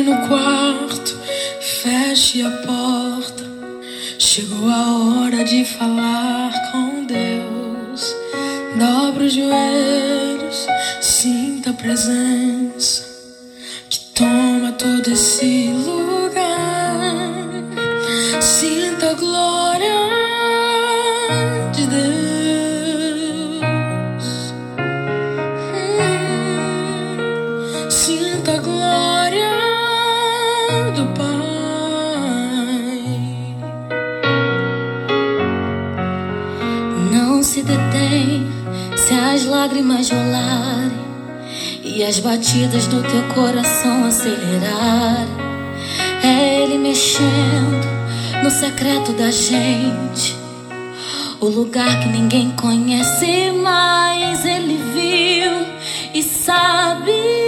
Entre no quarto, feche a porta. Chegou a hora de falar com Deus. Dobra os joelhos, sinta a do Pai. Não se detém se as lágrimas rolarem e as batidas do teu coração acelerarem. É Ele mexendo no secreto da gente, o lugar que ninguém conhece, mas Ele viu e sabe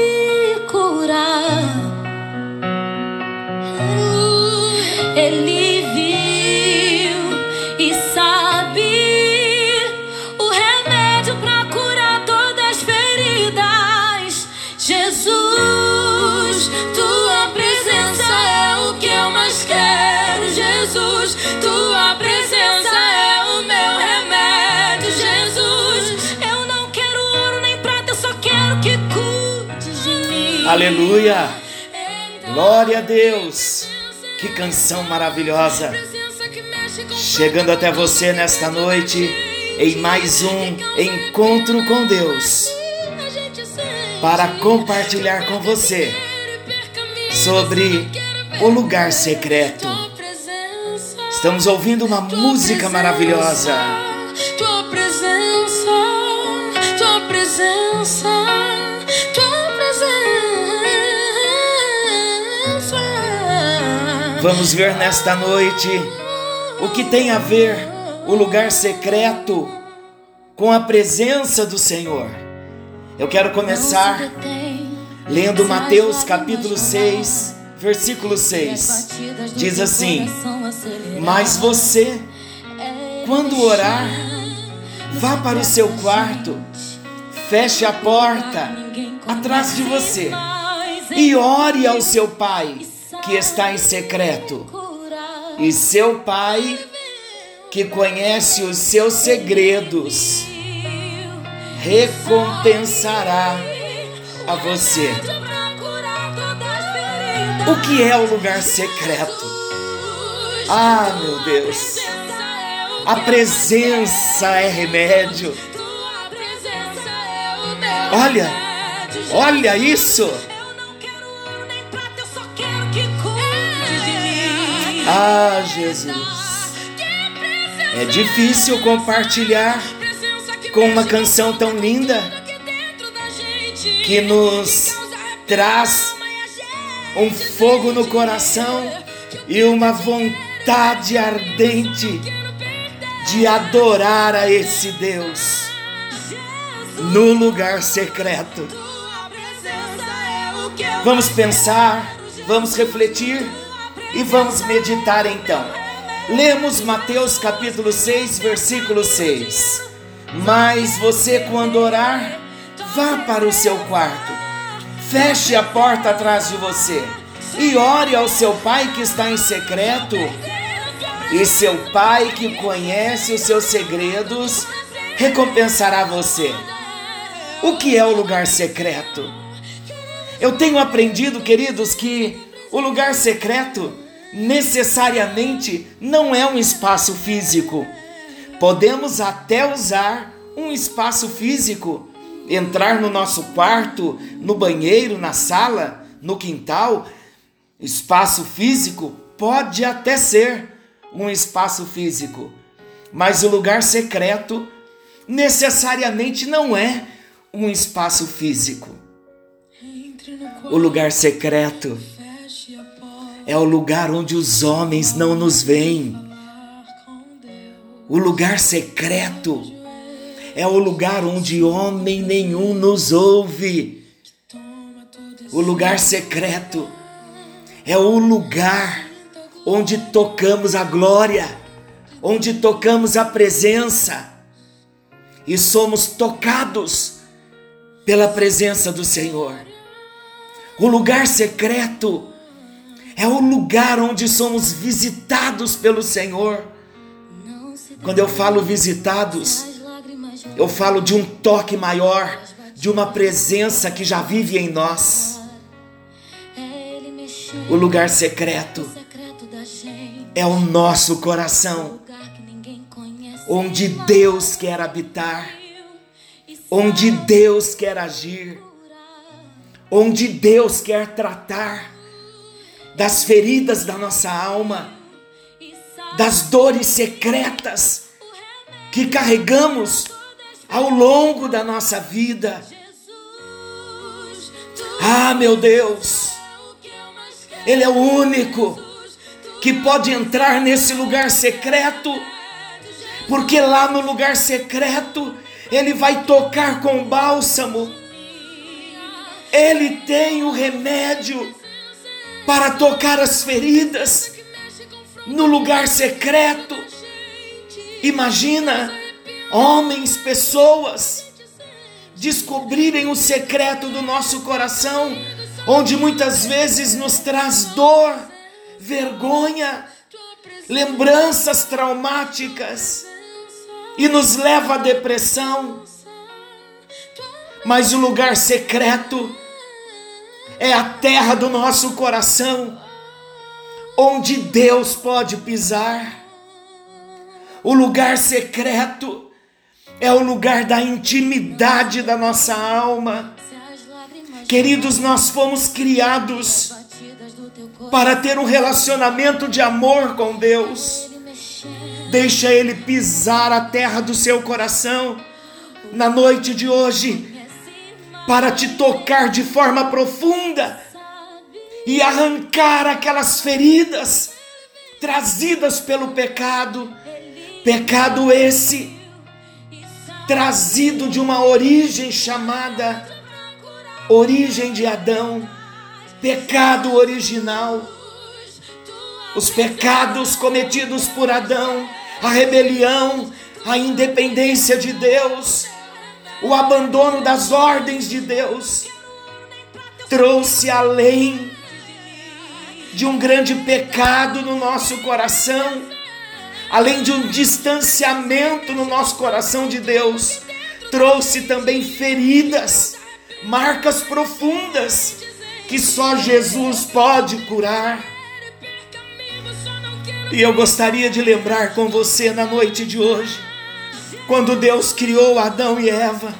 Jesus, tua presença é o que eu mais quero. Jesus, tua presença é o meu remédio. Jesus, eu não quero ouro nem prata, eu só quero que cuide de mim. Aleluia! Glória a Deus! Que canção maravilhosa! Chegando até você nesta noite em mais um encontro com Deus para compartilhar com você sobre o lugar secreto. Estamos ouvindo uma música maravilhosa. Tua presença, tua presença, tua presença. Vamos ver nesta noite o que tem a ver o lugar secreto com a presença do Senhor. Eu quero começar lendo Mateus capítulo 6, versículo 6. Diz assim: Mas você, quando orar, vá para o seu quarto, feche a porta atrás de você e ore ao seu pai que está em secreto. E seu pai, que conhece os seus segredos, recompensará a você. O que é o lugar secreto? Ah, meu Deus. A presença é remédio. Olha, olha isso. Ah, Jesus. É difícil compartilhar com uma canção tão linda que nos traz um fogo no coração e uma vontade ardente de adorar a esse Deus no lugar secreto. Vamos pensar, vamos refletir e vamos meditar então. Lemos Mateus capítulo 6, versículo 6. Mas você, quando orar, vá para o seu quarto, feche a porta atrás de você e ore ao seu pai que está em secreto. E seu pai que conhece os seus segredos recompensará você. O que é o lugar secreto? Eu tenho aprendido, queridos, que o lugar secreto necessariamente não é um espaço físico. Podemos até usar um espaço físico, entrar no nosso quarto, no banheiro, na sala, no quintal. Espaço físico pode até ser um espaço físico, mas o lugar secreto necessariamente não é um espaço físico. O lugar secreto é o lugar onde os homens não nos veem. O lugar secreto é o lugar onde homem nenhum nos ouve. O lugar secreto é o lugar onde tocamos a glória, onde tocamos a presença e somos tocados pela presença do Senhor. O lugar secreto É o lugar onde somos visitados pelo Senhor. Quando eu falo visitados, eu falo de um toque maior, de uma presença que já vive em nós. O lugar secreto é o nosso coração, onde Deus quer habitar, onde Deus quer agir, onde Deus quer tratar das feridas da nossa alma, das dores secretas que carregamos ao longo da nossa vida. Ah, meu Deus, Ele é o único que pode entrar nesse lugar secreto, porque lá no lugar secreto Ele vai tocar com bálsamo, Ele tem o remédio para tocar as feridas no lugar secreto. Imagina homens, pessoas descobrirem o secreto do nosso coração, onde muitas vezes nos traz dor, vergonha, lembranças traumáticas e nos leva à depressão. Mas o lugar secreto é a terra do nosso coração, onde Deus pode pisar. O lugar secreto é o lugar da intimidade da nossa alma. Queridos, nós fomos criados para ter um relacionamento de amor com Deus. Deixa Ele pisar a terra do seu coração na noite de hoje para te tocar de forma profunda e arrancar aquelas feridas trazidas pelo pecado. Pecado esse trazido de uma origem chamada origem de Adão, pecado original. Os pecados cometidos por Adão, a rebelião, a independência de Deus, o abandono das ordens de Deus, trouxe além de um grande pecado no nosso coração, além de um distanciamento no nosso coração de Deus, trouxe também feridas, marcas profundas que só Jesus pode curar. E eu gostaria de lembrar com você na noite de hoje quando Deus criou Adão e Eva,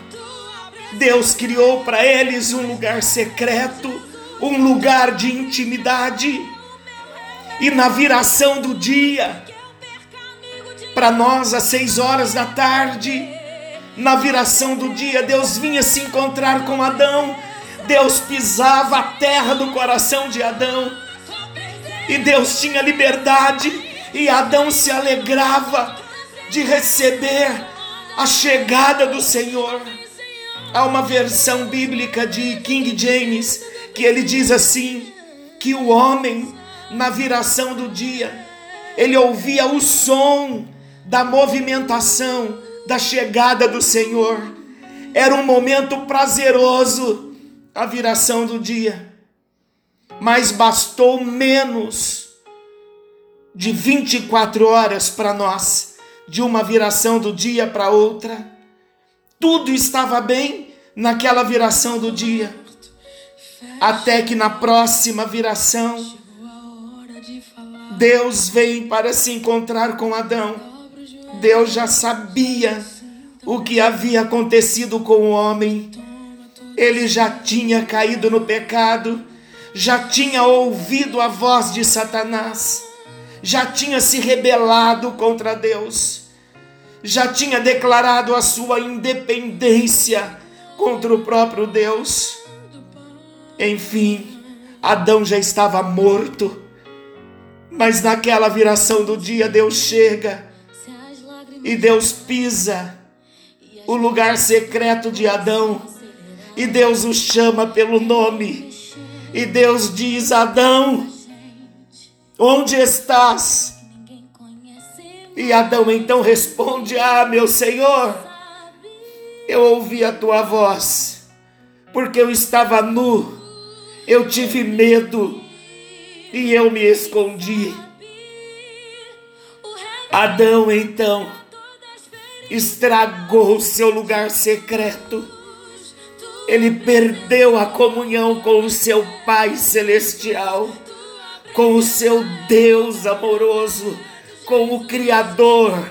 Deus criou para eles um lugar secreto, um lugar de intimidade. E na viração do dia, para nós às seis horas da tarde, na viração do dia, Deus vinha se encontrar com Adão. Deus pisava a terra do coração de Adão. E Deus tinha liberdade. E Adão se alegrava de receber a chegada do Senhor. Há uma versão bíblica de King James que ele diz assim: que o homem, na viração do dia, ele ouvia o som da movimentação da chegada do Senhor. Era um momento prazeroso a viração do dia, mas bastou menos de 24 horas para nós de uma viração do dia para outra. Tudo estava bem naquela viração do dia. Até que na próxima viração, Deus vem para se encontrar com Adão. Deus já sabia o que havia acontecido com o homem. Ele já tinha caído no pecado, já tinha ouvido a voz de Satanás, já tinha se rebelado contra Deus já tinha declarado a sua independência contra o próprio Deus. Enfim, Adão já estava morto, mas naquela viração do dia, Deus chega e Deus pisa o lugar secreto de Adão e Deus o chama pelo nome. E Deus diz: Adão, onde estás? E Adão então responde: Ah, meu Senhor, eu ouvi a tua voz, porque eu estava nu, eu tive medo, e eu me escondi. Adão então estragou o seu lugar secreto. Ele perdeu a comunhão com o seu Pai celestial, com o seu Deus amoroso, com o Criador,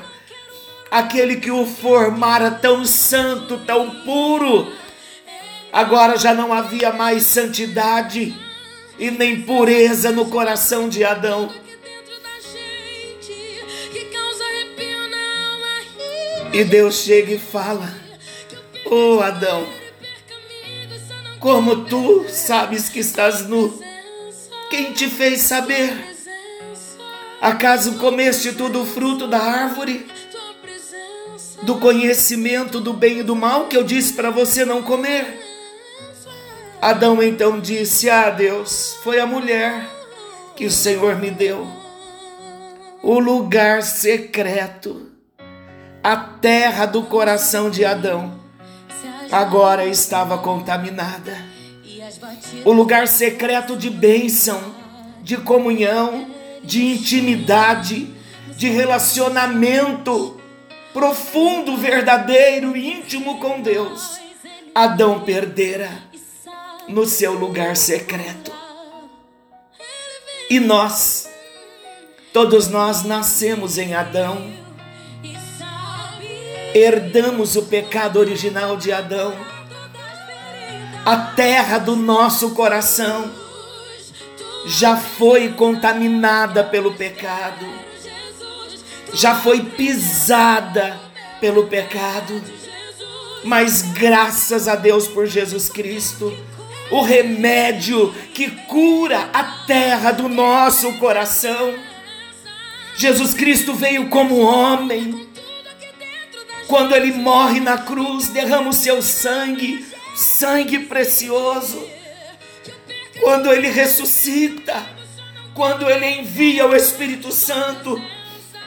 aquele que o formara tão santo, tão puro. Agora já não havia mais santidade e nem pureza no coração de Adão. E Deus chega e fala: Ô oh, Adão, como tu sabes que estás nu? Quem te fez saber? Acaso comeste tudo o fruto da árvore? Do conhecimento do bem e do mal que eu disse para você não comer? Adão então disse: Ah, Deus, foi a mulher que o Senhor me deu, o lugar secreto a terra do coração de Adão agora estava contaminada. O lugar secreto de bênção, de comunhão, de intimidade, de relacionamento profundo, verdadeiro, íntimo com Deus. Adão perdera no seu lugar secreto. E nós, todos nós nascemos em Adão herdamos o pecado original de Adão. A terra do nosso coração já foi contaminada pelo pecado, já foi pisada pelo pecado, mas graças a Deus por Jesus Cristo, o remédio que cura a terra do nosso coração. Jesus Cristo veio como homem, quando ele morre na cruz, derrama o seu sangue, sangue precioso. Quando ele ressuscita, quando ele envia o Espírito Santo,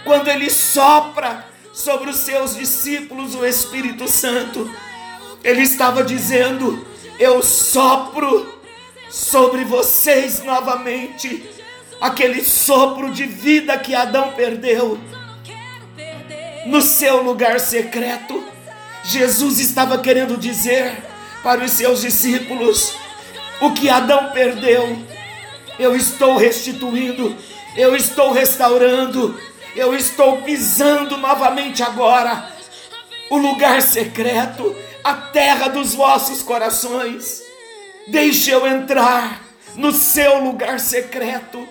quando ele sopra sobre os seus discípulos o Espírito Santo, ele estava dizendo: Eu sopro sobre vocês novamente. Aquele sopro de vida que Adão perdeu. No seu lugar secreto. Jesus estava querendo dizer para os seus discípulos: o que Adão perdeu, eu estou restituindo, eu estou restaurando, eu estou pisando novamente agora. O lugar secreto, a terra dos vossos corações. Deixe eu entrar no seu lugar secreto,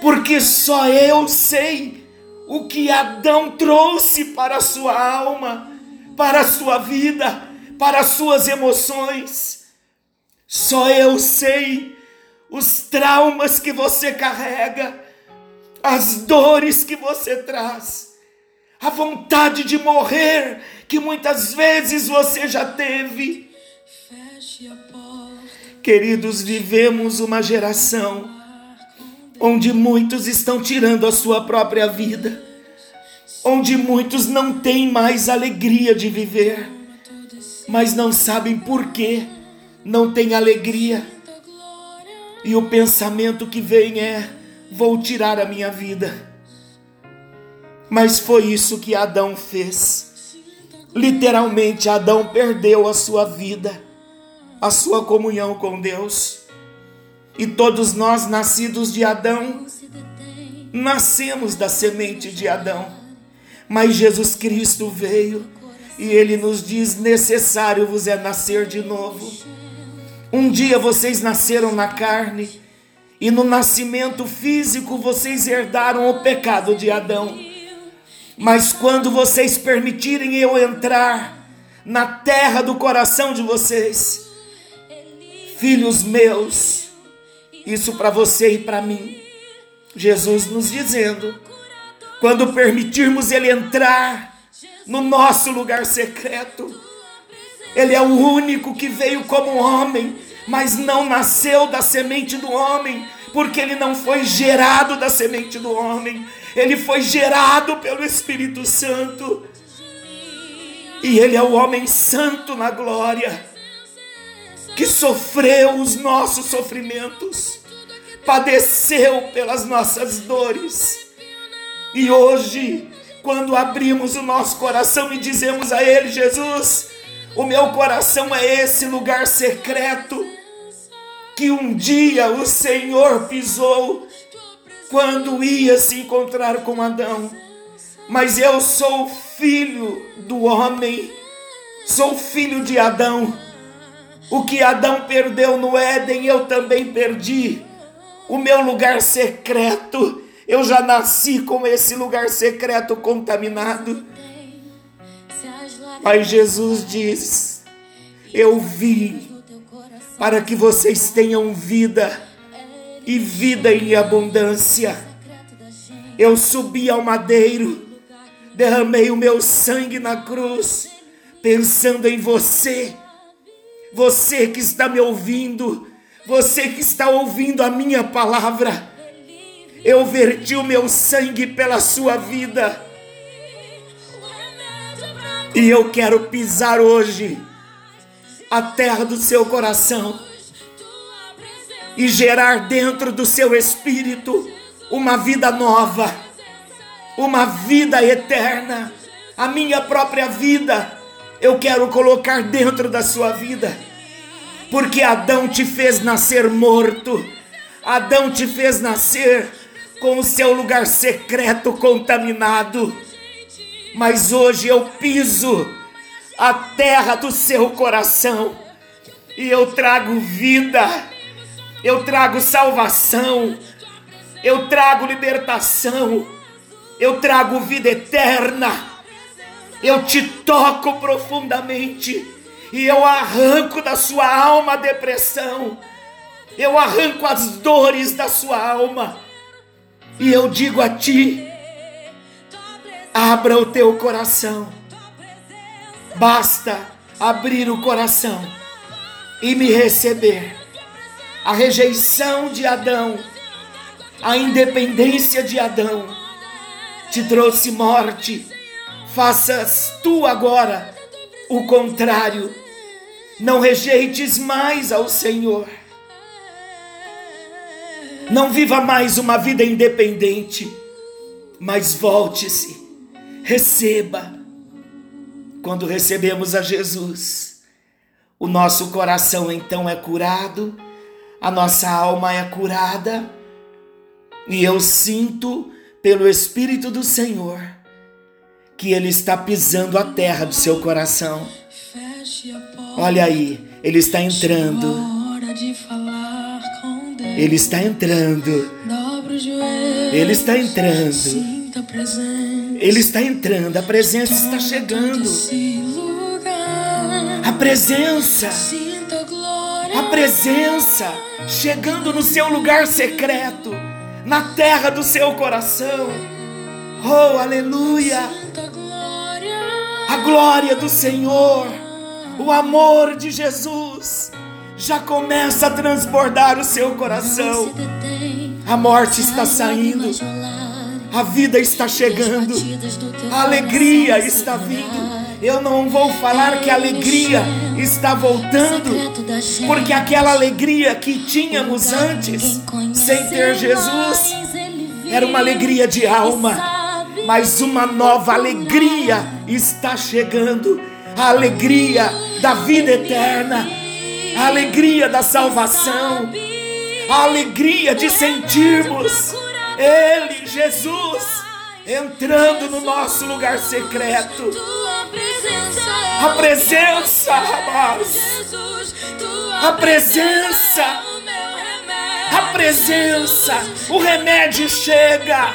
porque só eu sei o que Adão trouxe para a sua alma, para a sua vida, para as suas emoções. Só eu sei os traumas que você carrega, as dores que você traz, a vontade de morrer que muitas vezes você já teve. Queridos, vivemos uma geração onde muitos estão tirando a sua própria vida, onde muitos não têm mais alegria de viver, mas não sabem por que não têm alegria. E o pensamento que vem é: vou tirar a minha vida. Mas foi isso que Adão fez. Literalmente, Adão perdeu a sua vida, a sua comunhão com Deus. E todos nós, nascidos de Adão, nascemos da semente de Adão. Mas Jesus Cristo veio e ele nos diz: necessário vos é nascer de novo. Um dia vocês nasceram na carne, e no nascimento físico vocês herdaram o pecado de Adão. Mas quando vocês permitirem eu entrar na terra do coração de vocês, filhos meus, isso para você e para mim. Jesus nos dizendo: quando permitirmos Ele entrar no nosso lugar secreto, Ele é o único que veio como homem, mas não nasceu da semente do homem, porque Ele não foi gerado da semente do homem, Ele foi gerado pelo Espírito Santo. E Ele é o homem santo na glória que sofreu os nossos sofrimentos, padeceu pelas nossas dores. E hoje, quando abrimos o nosso coração e dizemos a Ele, Jesus, o meu coração é esse lugar secreto que um dia o Senhor pisou quando ia se encontrar com Adão. Mas eu sou filho do homem, sou filho de Adão. O que Adão perdeu no Éden, eu também perdi. O meu lugar secreto, eu já nasci com esse lugar secreto contaminado. Mas Jesus diz: Eu vim para que vocês tenham vida e vida em abundância. Eu subi ao madeiro, derramei o meu sangue na cruz, pensando em você, você que está me ouvindo, você que está ouvindo a minha palavra. Eu verti o meu sangue pela sua vida. E eu quero pisar hoje a terra do seu coração e gerar dentro do seu espírito uma vida nova, uma vida eterna, a minha própria vida. Eu quero colocar dentro da sua vida, porque Adão te fez nascer morto, Adão te fez nascer com o seu lugar secreto contaminado, mas hoje eu piso a terra do seu coração e eu trago vida eu trago salvação, eu trago libertação, eu trago vida eterna, eu te toco profundamente. E eu arranco da sua alma a depressão, eu arranco as dores da sua alma. E eu digo a ti: abra o teu coração, basta abrir o coração e me receber a rejeição de Adão, a independência de Adão, te trouxe morte. Faças tu agora o contrário. Não rejeites mais ao Senhor. Não viva mais uma vida independente, mas volte-se, receba. Quando recebemos a Jesus, o nosso coração então é curado a nossa alma é curada e eu sinto pelo Espírito do Senhor que Ele está pisando a terra do seu coração. Olha aí, Ele está entrando. Ele está entrando. Ele está entrando. Ele está entrando. A presença está chegando. A presença a presença chegando no seu lugar secreto, na terra do seu coração. Oh, aleluia! A glória do Senhor, o amor de Jesus já começa a transbordar o seu coração. A morte está saindo, a vida está chegando, a alegria está vindo. Eu não vou falar que a alegria está voltando, porque aquela alegria que tínhamos antes, sem ter Jesus, era uma alegria de alma, mas uma nova alegria está chegando a alegria da vida eterna, a alegria da salvação, a alegria de sentirmos Ele, Jesus, entrando no nosso lugar secreto. A presença, rapaz. A presença. A presença. O remédio chega.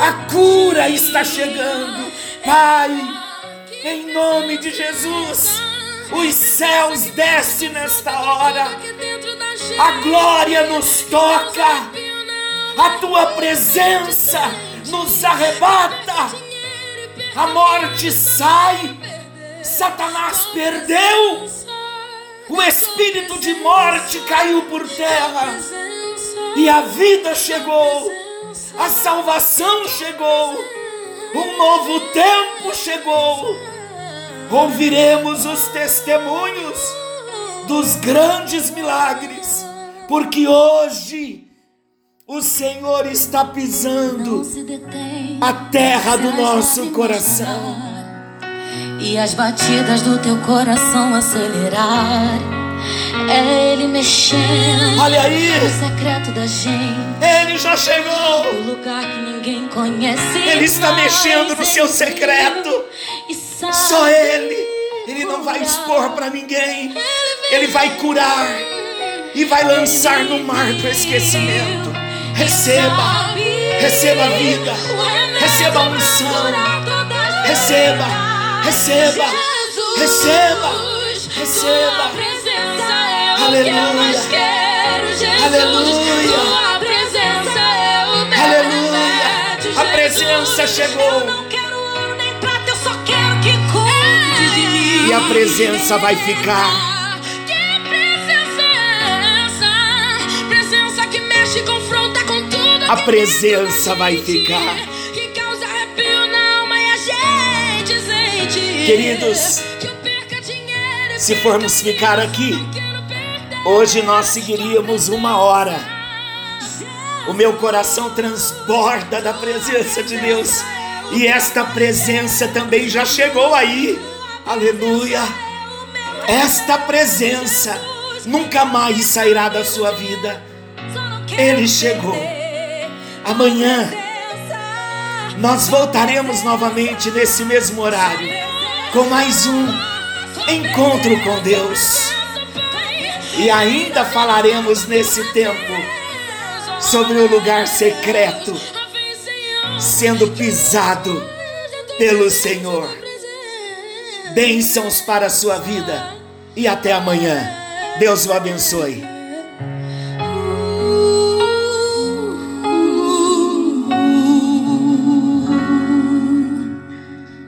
A cura está chegando. Pai, em nome de Jesus, os céus descem nesta hora. A glória nos toca. A tua presença nos arrebata, a morte sai, Satanás perdeu, o espírito de morte caiu por terra, e a vida chegou, a salvação chegou, um novo tempo chegou. Ouviremos os testemunhos dos grandes milagres, porque hoje o Senhor está pisando detém. a terra do nosso coração. E as batidas do teu coração acelerar. É Ele mexendo Olha aí, no secreto da gente. Ele já chegou. O lugar que ninguém conhece. Ele está mexendo no seu secreto. Só Ele. Ele não vai expor para ninguém. Ele vai curar e vai lançar no mar do esquecimento. Receba, receba a vida, receba a unção, receba, receba, receba, receba. Aleluia. Aleluia. Aleluia. A presença chegou. Não quero ouro nem prata, eu só quero que cuide de mim. E a presença vai ficar. A presença vai ficar. Que causa arrepio na alma e a gente sente. Queridos, Se formos ficar aqui, hoje nós seguiríamos uma hora. O meu coração transborda da presença de Deus. E esta presença também já chegou aí. Aleluia. Esta presença nunca mais sairá da sua vida. Ele chegou. Amanhã nós voltaremos novamente nesse mesmo horário com mais um encontro com Deus. E ainda falaremos nesse tempo sobre o lugar secreto sendo pisado pelo Senhor. Bênçãos para a sua vida e até amanhã. Deus o abençoe.